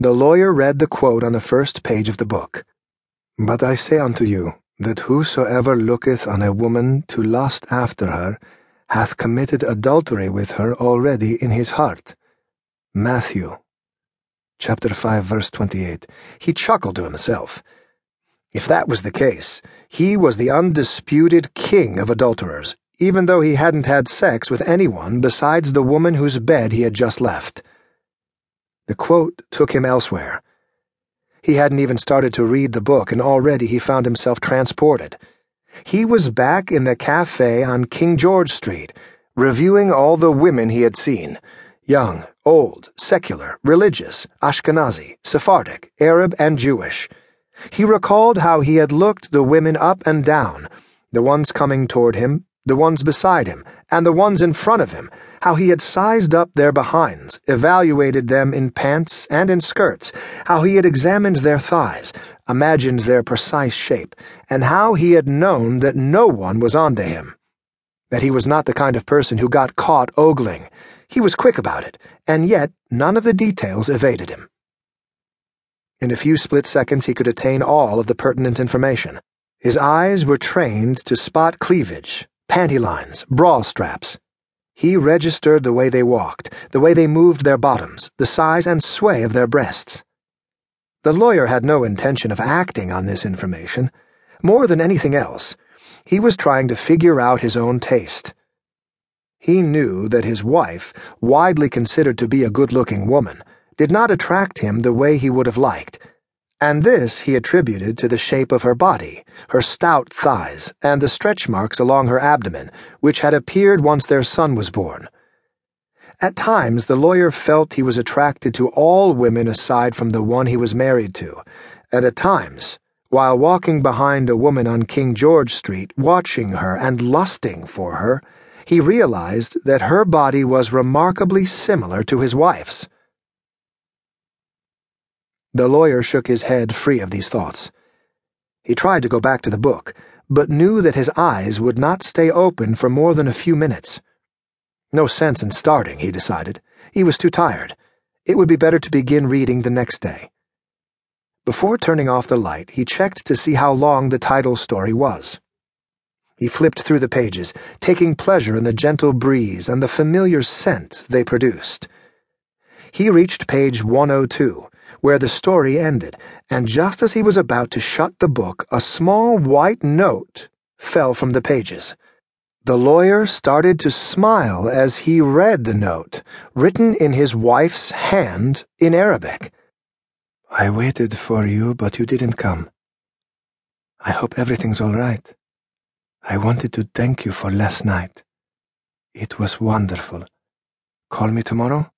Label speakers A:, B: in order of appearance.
A: The lawyer read the quote on the first page of the book. But I say unto you, that whosoever looketh on a woman to lust after her hath committed adultery with her already in his heart. Matthew chapter 5 verse 28. He chuckled to himself. If that was the case, he was the undisputed king of adulterers, even though he hadn't had sex with anyone besides the woman whose bed he had just left. The quote took him elsewhere. He hadn't even started to read the book, and already he found himself transported. He was back in the cafe on King George Street, reviewing all the women he had seen young, old, secular, religious, Ashkenazi, Sephardic, Arab, and Jewish. He recalled how he had looked the women up and down, the ones coming toward him, the ones beside him, and the ones in front of him, how he had sized up their behinds, evaluated them in pants and in skirts, how he had examined their thighs, imagined their precise shape, and how he had known that no one was onto him. That he was not the kind of person who got caught ogling. He was quick about it, and yet none of the details evaded him. In a few split seconds, he could attain all of the pertinent information. His eyes were trained to spot cleavage, panty lines, bra straps. He registered the way they walked, the way they moved their bottoms, the size and sway of their breasts. The lawyer had no intention of acting on this information. More than anything else, he was trying to figure out his own taste. He knew that his wife, widely considered to be a good looking woman, did not attract him the way he would have liked and this he attributed to the shape of her body, her stout thighs, and the stretch marks along her abdomen, which had appeared once their son was born. At times, the lawyer felt he was attracted to all women aside from the one he was married to, and at times, while walking behind a woman on King George Street, watching her and lusting for her, he realized that her body was remarkably similar to his wife's. The lawyer shook his head free of these thoughts. He tried to go back to the book, but knew that his eyes would not stay open for more than a few minutes. No sense in starting, he decided. He was too tired. It would be better to begin reading the next day. Before turning off the light, he checked to see how long the title story was. He flipped through the pages, taking pleasure in the gentle breeze and the familiar scent they produced. He reached page 102 where the story ended, and just as he was about to shut the book, a small white note fell from the pages. The lawyer started to smile as he read the note, written in his wife's hand in Arabic. I waited for you, but you didn't come. I hope everything's all right. I wanted to thank you for last night. It was wonderful. Call me tomorrow?